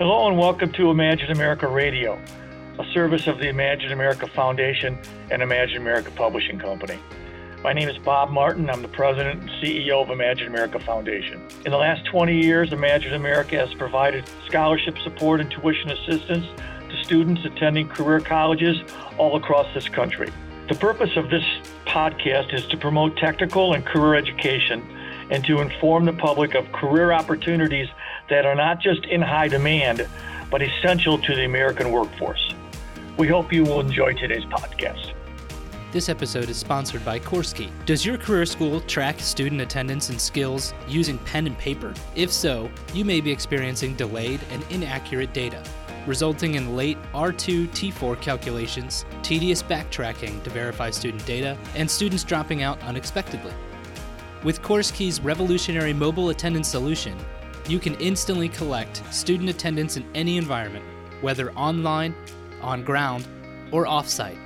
Hello and welcome to Imagine America Radio, a service of the Imagine America Foundation and Imagine America Publishing Company. My name is Bob Martin. I'm the president and CEO of Imagine America Foundation. In the last 20 years, Imagine America has provided scholarship support and tuition assistance to students attending career colleges all across this country. The purpose of this podcast is to promote technical and career education and to inform the public of career opportunities that are not just in high demand, but essential to the American workforce. We hope you will enjoy today's podcast. This episode is sponsored by CourseKey. Does your career school track student attendance and skills using pen and paper? If so, you may be experiencing delayed and inaccurate data, resulting in late R2 T4 calculations, tedious backtracking to verify student data, and students dropping out unexpectedly. With CourseKey's revolutionary mobile attendance solution, you can instantly collect student attendance in any environment, whether online, on ground, or offsite,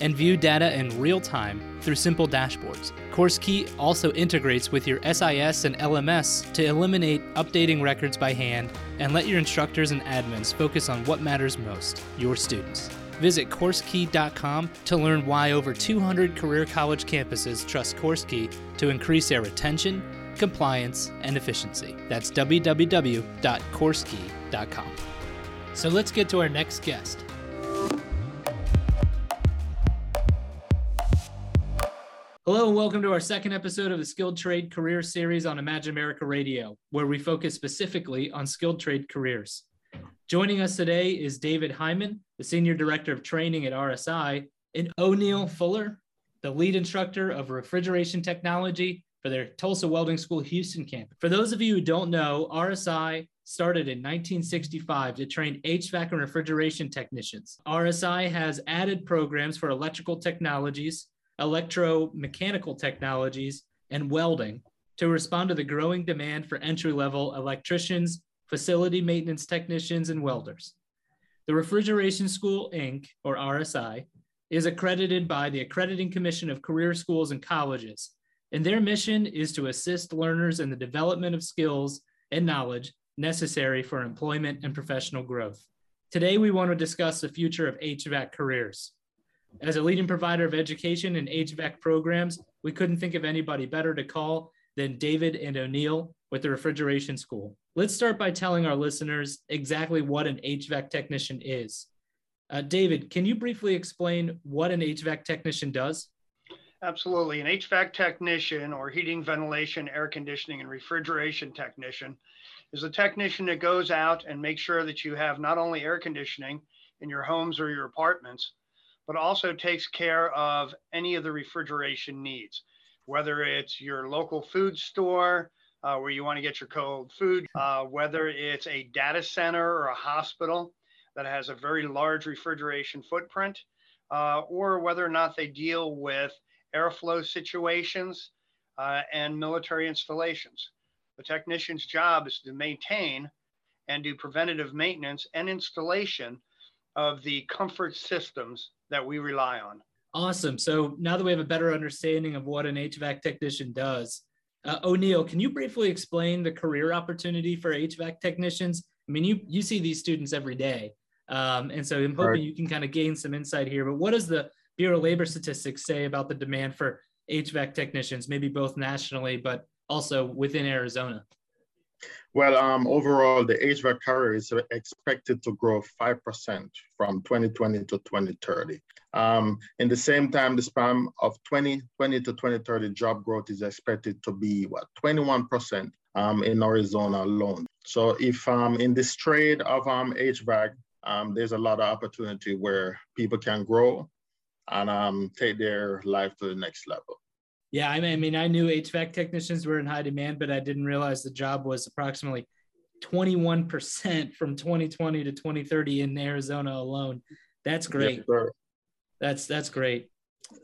and view data in real time through simple dashboards. CourseKey also integrates with your SIS and LMS to eliminate updating records by hand and let your instructors and admins focus on what matters most your students. Visit CourseKey.com to learn why over 200 career college campuses trust CourseKey to increase their retention compliance, and efficiency. That's www.coursekey.com. So let's get to our next guest. Hello, and welcome to our second episode of the Skilled Trade Career Series on Imagine America Radio, where we focus specifically on skilled trade careers. Joining us today is David Hyman, the Senior Director of Training at RSI, and O'Neill Fuller, the lead instructor of refrigeration technology for their Tulsa Welding School Houston campus. For those of you who don't know, RSI started in 1965 to train HVAC and refrigeration technicians. RSI has added programs for electrical technologies, electromechanical technologies, and welding to respond to the growing demand for entry level electricians, facility maintenance technicians, and welders. The Refrigeration School, Inc., or RSI, is accredited by the Accrediting Commission of Career Schools and Colleges and their mission is to assist learners in the development of skills and knowledge necessary for employment and professional growth. Today, we want to discuss the future of HVAC careers. As a leading provider of education and HVAC programs, we couldn't think of anybody better to call than David and O'Neill with the Refrigeration School. Let's start by telling our listeners exactly what an HVAC technician is. Uh, David, can you briefly explain what an HVAC technician does? Absolutely. An HVAC technician or heating, ventilation, air conditioning, and refrigeration technician is a technician that goes out and makes sure that you have not only air conditioning in your homes or your apartments, but also takes care of any of the refrigeration needs, whether it's your local food store uh, where you want to get your cold food, uh, whether it's a data center or a hospital that has a very large refrigeration footprint, uh, or whether or not they deal with airflow situations, uh, and military installations. The technician's job is to maintain and do preventative maintenance and installation of the comfort systems that we rely on. Awesome. So now that we have a better understanding of what an HVAC technician does, uh, O'Neill, can you briefly explain the career opportunity for HVAC technicians? I mean, you you see these students every day, um, and so I'm hoping right. you can kind of gain some insight here. But what is the Bureau of Labor Statistics say about the demand for HVAC technicians, maybe both nationally, but also within Arizona? Well, um, overall, the HVAC career is expected to grow 5% from 2020 to 2030. Um, in the same time, the span of 2020 to 2030 job growth is expected to be what 21% um, in Arizona alone. So if um, in this trade of um, HVAC, um, there's a lot of opportunity where people can grow and um, take their life to the next level. Yeah, I mean, I knew HVAC technicians were in high demand, but I didn't realize the job was approximately 21% from 2020 to 2030 in Arizona alone. That's great. Yes, that's that's great.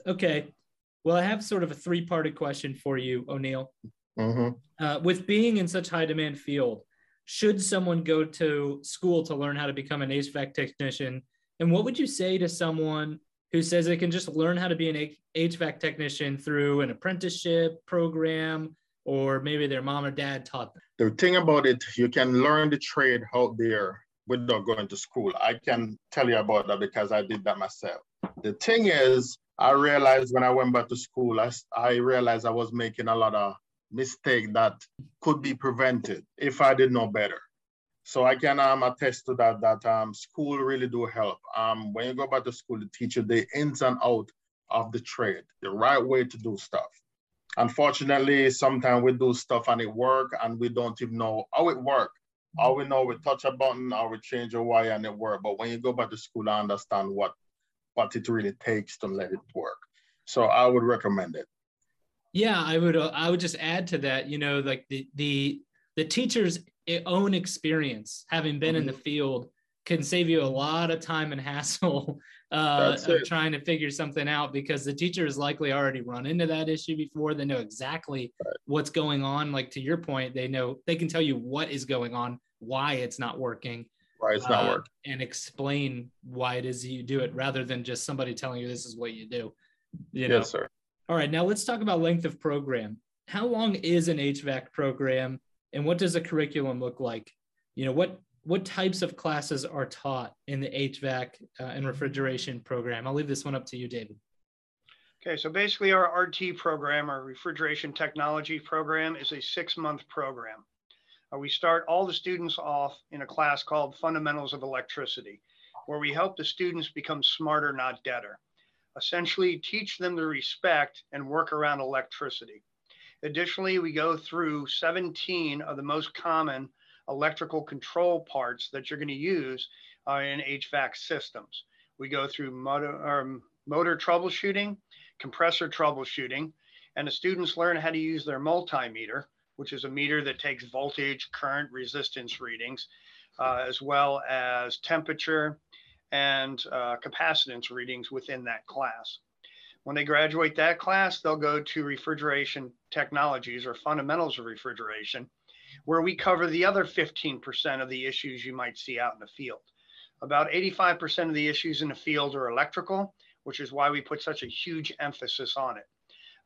Okay. Well, I have sort of a three-parted question for you, O'Neill. Mm-hmm. Uh, with being in such high demand field, should someone go to school to learn how to become an HVAC technician? And what would you say to someone who says they can just learn how to be an HVAC technician through an apprenticeship program, or maybe their mom or dad taught them. The thing about it, you can learn the trade out there without going to school. I can tell you about that because I did that myself. The thing is, I realized when I went back to school, I, I realized I was making a lot of mistake that could be prevented if I did know better. So I can um, attest to that, that um, school really do help. Um, when you go back to school, to teach you the ins and out of the trade, the right way to do stuff. Unfortunately, sometimes we do stuff and it work and we don't even know how it work. All we know, we touch a button or we change a wire and it work. But when you go back to school, I understand what, what it really takes to let it work. So I would recommend it. Yeah, I would. Uh, I would just add to that. You know, like the the the teacher's own experience, having been mm-hmm. in the mm-hmm. field, can save you a lot of time and hassle uh, of trying to figure something out because the teacher has likely already run into that issue before. They know exactly right. what's going on. Like to your point, they know they can tell you what is going on, why it's not working. Why it's not uh, working. And explain why it is you do it rather than just somebody telling you this is what you do. You know? Yes, sir. All right, now let's talk about length of program. How long is an HVAC program and what does a curriculum look like? You know, what what types of classes are taught in the HVAC uh, and refrigeration program? I'll leave this one up to you, David. Okay, so basically our RT program, our refrigeration technology program, is a six-month program. Uh, we start all the students off in a class called Fundamentals of Electricity, where we help the students become smarter, not deader. Essentially, teach them to respect and work around electricity. Additionally, we go through 17 of the most common electrical control parts that you're going to use uh, in HVAC systems. We go through motor, um, motor troubleshooting, compressor troubleshooting, and the students learn how to use their multimeter, which is a meter that takes voltage, current, resistance readings, uh, as well as temperature and uh, capacitance readings within that class. When they graduate that class, they'll go to refrigeration technologies or fundamentals of refrigeration, where we cover the other 15% of the issues you might see out in the field. About 85% of the issues in the field are electrical, which is why we put such a huge emphasis on it.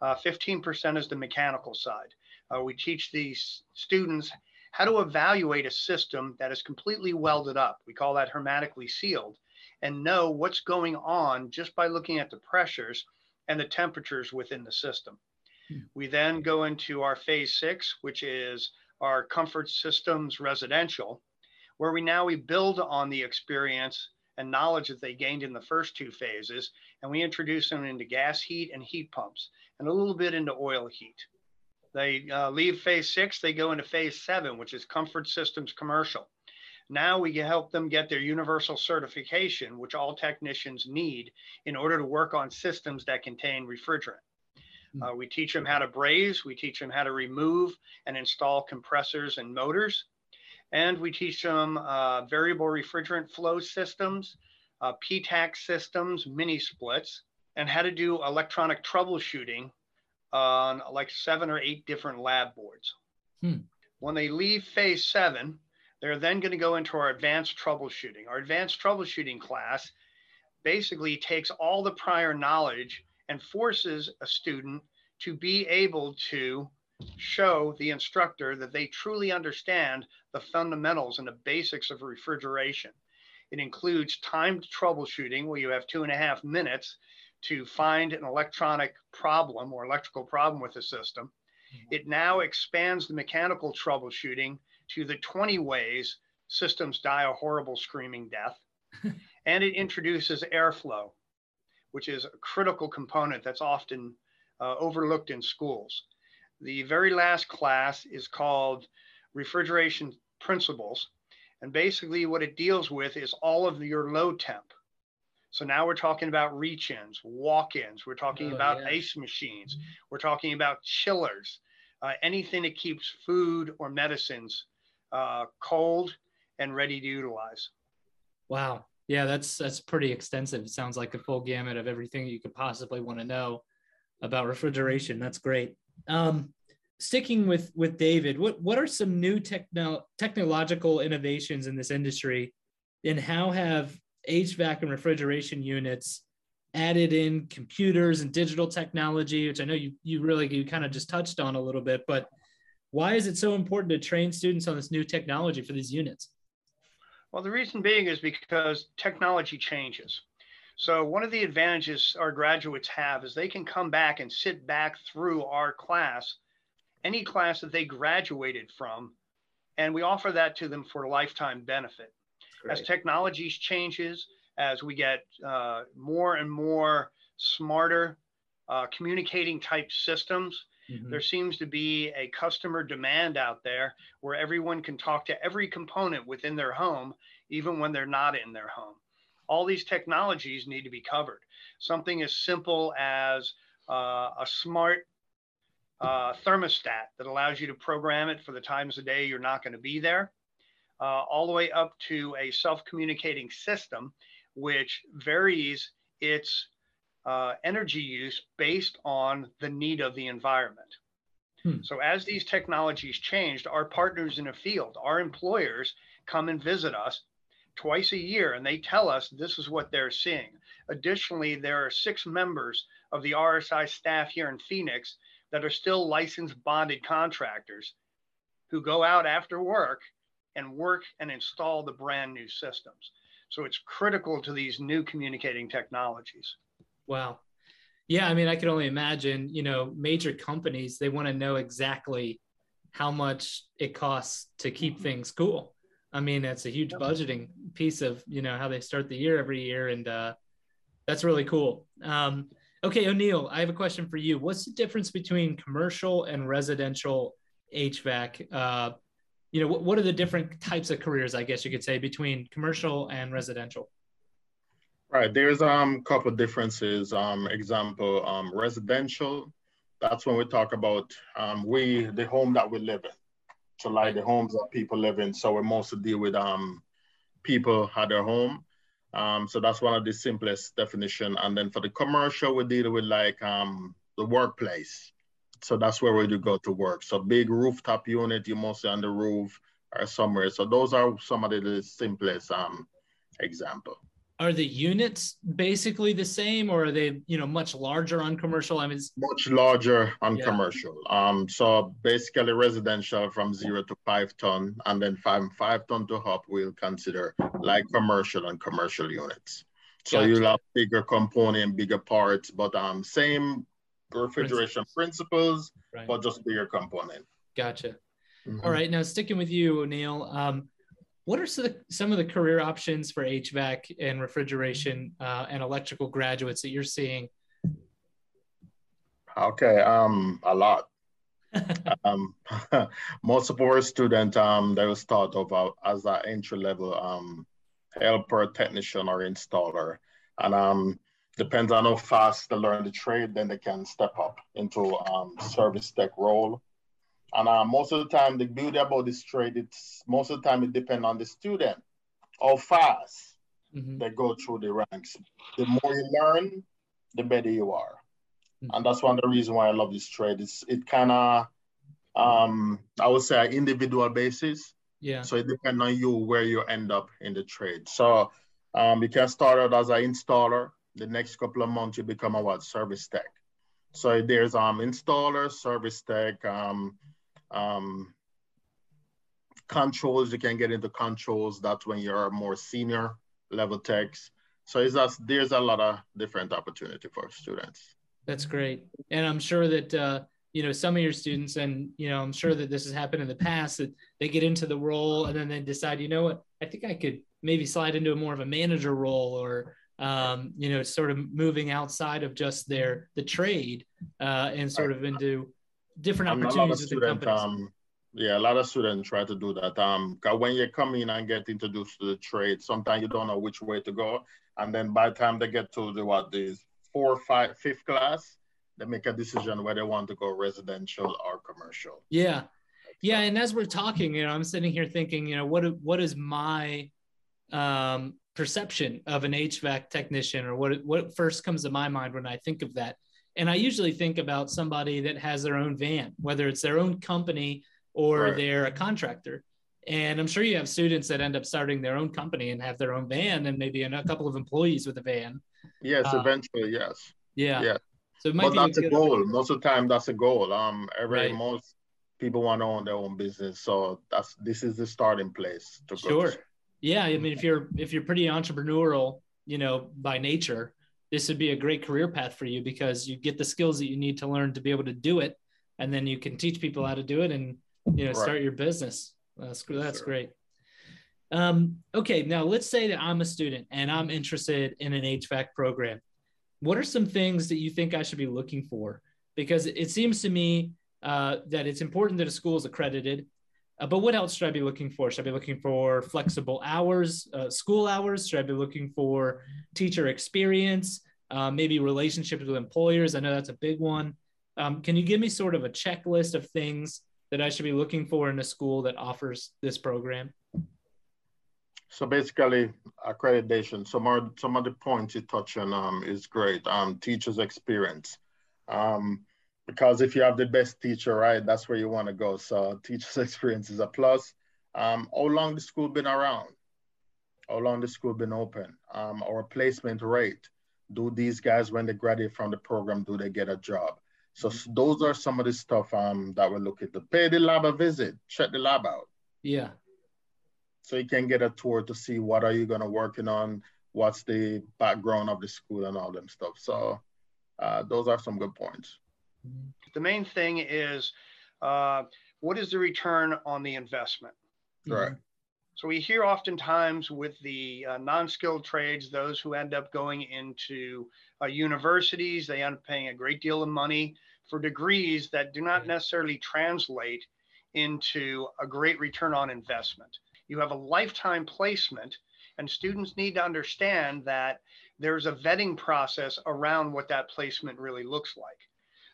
Uh, 15% is the mechanical side. Uh, we teach these students how to evaluate a system that is completely welded up. We call that hermetically sealed and know what's going on just by looking at the pressures and the temperatures within the system. Hmm. We then go into our phase six, which is our comfort systems residential, where we now we build on the experience and knowledge that they gained in the first two phases, and we introduce them into gas heat and heat pumps, and a little bit into oil heat. They uh, leave phase six, they go into phase seven, which is comfort systems commercial. Now we can help them get their universal certification, which all technicians need in order to work on systems that contain refrigerant. Hmm. Uh, we teach them how to braze, we teach them how to remove and install compressors and motors, and we teach them uh, variable refrigerant flow systems, uh, PTAC systems, mini splits, and how to do electronic troubleshooting on like seven or eight different lab boards. Hmm. When they leave phase seven, they're then going to go into our advanced troubleshooting. Our advanced troubleshooting class basically takes all the prior knowledge and forces a student to be able to show the instructor that they truly understand the fundamentals and the basics of refrigeration. It includes timed troubleshooting, where you have two and a half minutes to find an electronic problem or electrical problem with the system. Mm-hmm. It now expands the mechanical troubleshooting to the 20 ways systems die a horrible screaming death. and it introduces airflow, which is a critical component that's often uh, overlooked in schools. The very last class is called Refrigeration Principles. And basically, what it deals with is all of your low temp. So now we're talking about reach ins, walk ins, we're talking oh, about yeah. ice machines, mm-hmm. we're talking about chillers, uh, anything that keeps food or medicines uh, cold and ready to utilize. Wow. Yeah, that's that's pretty extensive. It sounds like a full gamut of everything you could possibly want to know about refrigeration. That's great. Um, sticking with with David, what what are some new techno technological innovations in this industry, and how have HVAC and refrigeration units added in computers and digital technology, which I know you you really you kind of just touched on a little bit, but why is it so important to train students on this new technology for these units? Well, the reason being is because technology changes. So one of the advantages our graduates have is they can come back and sit back through our class, any class that they graduated from, and we offer that to them for lifetime benefit. Great. As technologies changes, as we get uh, more and more smarter uh, communicating type systems, mm-hmm. there seems to be a customer demand out there where everyone can talk to every component within their home, even when they're not in their home all these technologies need to be covered. Something as simple as uh, a smart uh, thermostat that allows you to program it for the times of day you're not going to be there, uh, all the way up to a self communicating system which varies its uh, energy use based on the need of the environment. Hmm. So, as these technologies changed, our partners in the field, our employers come and visit us twice a year and they tell us this is what they're seeing. Additionally, there are six members of the RSI staff here in Phoenix that are still licensed bonded contractors who go out after work and work and install the brand new systems. So it's critical to these new communicating technologies. Wow. Yeah, I mean, I can only imagine, you know, major companies, they want to know exactly how much it costs to keep things cool I mean, it's a huge budgeting piece of you know how they start the year every year, and uh, that's really cool. Um, okay, O'Neill, I have a question for you. What's the difference between commercial and residential HVAC? Uh, you know, what, what are the different types of careers, I guess you could say, between commercial and residential? Right. There's um a couple of differences. Um, example, um, residential. That's when we talk about um, we the home that we live in. So like the homes that people live in. So we mostly deal with um people at their home. Um, so that's one of the simplest definition. And then for the commercial, we deal with like um the workplace. So that's where we do go to work. So big rooftop unit, you mostly on the roof or somewhere. So those are some of the simplest um example are the units basically the same or are they you know much larger on commercial i mean much larger on yeah. commercial um so basically residential from zero to five ton and then from five ton to up we'll consider like commercial and commercial units so gotcha. you'll have bigger component bigger parts but um same refrigeration principles, right. but just bigger component gotcha mm-hmm. All right now sticking with you o'neill um what are some of the career options for HVAC and refrigeration uh, and electrical graduates that you're seeing? Okay, um, a lot. um, most of our students, um, they will start off uh, as an entry level um, helper, technician, or installer, and um, depends on how fast they learn the trade, then they can step up into um, service tech role and uh, most of the time, the beauty about this trade, it's most of the time it depends on the student, how fast mm-hmm. they go through the ranks. The more you learn, the better you are. Mm-hmm. And that's one of the reasons why I love this trade. It's it kind of, um, I would say, an individual basis. Yeah. So it depends on you where you end up in the trade. So um, you can start out as an installer. The next couple of months, you become a what service tech. So there's um installer, service tech, um, um, controls, you can get into controls. That's when you're a more senior level techs. So it's just, there's a lot of different opportunity for students. That's great. And I'm sure that, uh, you know, some of your students, and, you know, I'm sure that this has happened in the past, that they get into the role and then they decide, you know what, I think I could maybe slide into a more of a manager role or, um, you know, sort of moving outside of just their, the trade uh, and sort of into different opportunities with student, the companies. Um, yeah, a lot of students try to do that. Um, when you come in and get introduced to the trade, sometimes you don't know which way to go, and then by the time they get to the what is four, five, fifth class, they make a decision whether they want to go residential or commercial. Yeah, yeah. And as we're talking, you know, I'm sitting here thinking, you know, what what is my um, perception of an HVAC technician, or what what first comes to my mind when I think of that? And I usually think about somebody that has their own van, whether it's their own company or right. they're a contractor. And I'm sure you have students that end up starting their own company and have their own van and maybe a couple of employees with a van. Yes, uh, eventually, yes. Yeah. Yeah. So it might be. but that's a, goal. Most of the time, that's a goal. Um, every right. most people want to own their own business, so that's this is the starting place to go. sure. To. Yeah, I mean, if you're if you're pretty entrepreneurial, you know, by nature, this would be a great career path for you because you get the skills that you need to learn to be able to do it, and then you can teach people how to do it and you know right. start your business. That's that's sure. great. Um, okay, now let's say that I'm a student and I'm interested in an HVAC program. What are some things that you think I should be looking for? Because it seems to me uh, that it's important that a school is accredited. Uh, but what else should I be looking for? Should I be looking for flexible hours, uh, school hours? Should I be looking for teacher experience? Uh, maybe relationships with employers? I know that's a big one. Um, can you give me sort of a checklist of things that I should be looking for in a school that offers this program? So basically, accreditation. Some are some of the points you touch on um, is great. Um, teachers' experience, um, because if you have the best teacher, right, that's where you want to go. So teachers' experience is a plus. Um, how long the school been around? How long the school been open? Um, our placement rate. Do these guys, when they graduate from the program, do they get a job? So those are some of the stuff um, that we're looking to pay the lab a visit, check the lab out. Yeah so you can get a tour to see what are you going to working on what's the background of the school and all them stuff so uh, those are some good points the main thing is uh, what is the return on the investment? Right. So we hear oftentimes with the uh, non-skilled trades those who end up going into uh, universities they end up paying a great deal of money for degrees that do not necessarily translate into a great return on investment. You have a lifetime placement, and students need to understand that there's a vetting process around what that placement really looks like.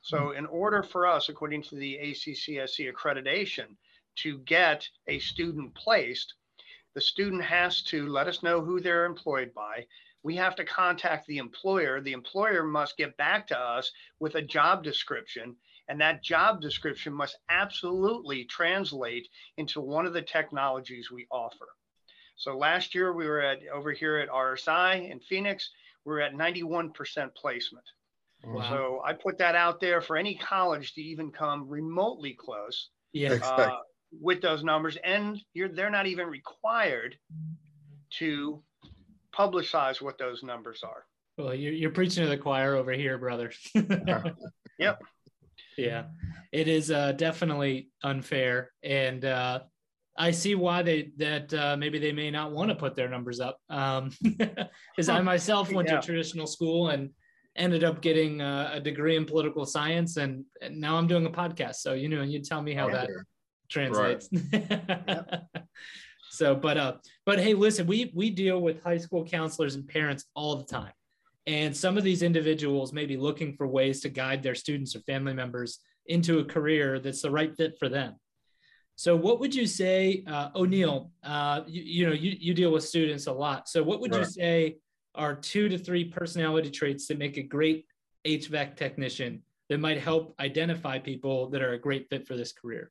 So, hmm. in order for us, according to the ACCSC accreditation, to get a student placed, the student has to let us know who they're employed by. We have to contact the employer. The employer must get back to us with a job description and that job description must absolutely translate into one of the technologies we offer. So last year we were at over here at RSI in Phoenix, we are at 91% placement. Wow. So I put that out there for any college to even come remotely close yeah. uh, with those numbers. And they're not even required to publicize what those numbers are. Well, you're, you're preaching to the choir over here, brother. yep yeah it is uh, definitely unfair and uh, i see why they that uh, maybe they may not want to put their numbers up because um, i myself went yeah. to traditional school and ended up getting uh, a degree in political science and, and, now i'm doing a podcast so you know you tell me how that translates right. so but uh but hey listen we we deal with high school counselors and parents all the time and some of these individuals may be looking for ways to guide their students or family members into a career that's the right fit for them. So, what would you say, uh, O'Neill? Uh, you, you, know, you, you deal with students a lot. So, what would right. you say are two to three personality traits that make a great HVAC technician that might help identify people that are a great fit for this career?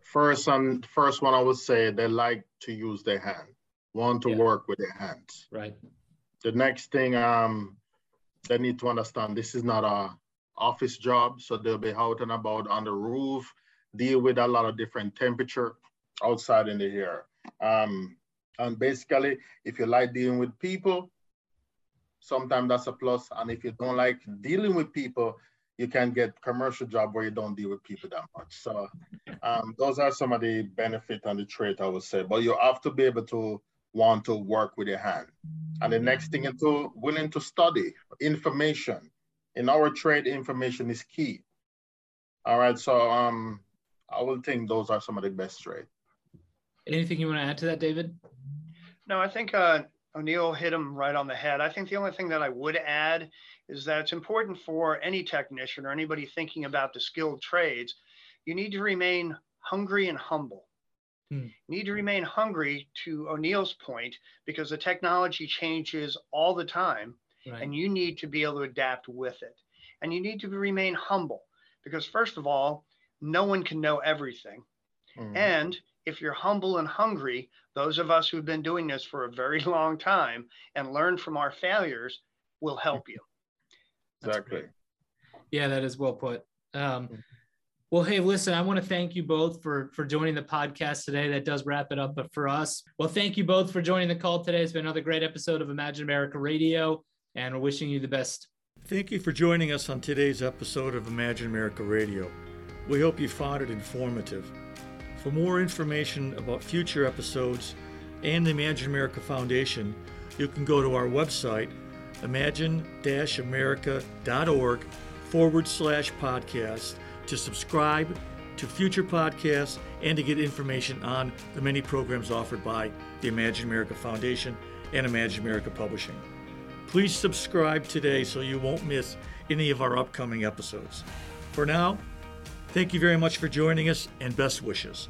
First, um, first one I would say they like to use their hand, want to yeah. work with their hands. Right the next thing um, they need to understand, this is not a office job. So they'll be out and about on the roof, deal with a lot of different temperature outside in the air. Um, and basically, if you like dealing with people, sometimes that's a plus. And if you don't like dealing with people, you can get commercial job where you don't deal with people that much. So um, those are some of the benefit and the trait I would say. But you have to be able to want to work with your hand. And the next thing is to willing to study information. In our trade, information is key. All right, so um, I will think those are some of the best trade. Anything you want to add to that, David? No, I think uh, O'Neill hit him right on the head. I think the only thing that I would add is that it's important for any technician or anybody thinking about the skilled trades, you need to remain hungry and humble. Hmm. Need to remain hungry to O'Neill's point because the technology changes all the time right. and you need to be able to adapt with it. And you need to remain humble because, first of all, no one can know everything. Hmm. And if you're humble and hungry, those of us who've been doing this for a very long time and learn from our failures will help you. Exactly. Yeah, that is well put. Um, hmm. Well, hey, listen, I want to thank you both for for joining the podcast today. That does wrap it up. But for us, well, thank you both for joining the call today. It's been another great episode of Imagine America Radio, and we're wishing you the best. Thank you for joining us on today's episode of Imagine America Radio. We hope you found it informative. For more information about future episodes and the Imagine America Foundation, you can go to our website, imagine-america.org forward slash podcast to subscribe to future podcasts and to get information on the many programs offered by the Imagine America Foundation and Imagine America Publishing. Please subscribe today so you won't miss any of our upcoming episodes. For now, thank you very much for joining us and best wishes.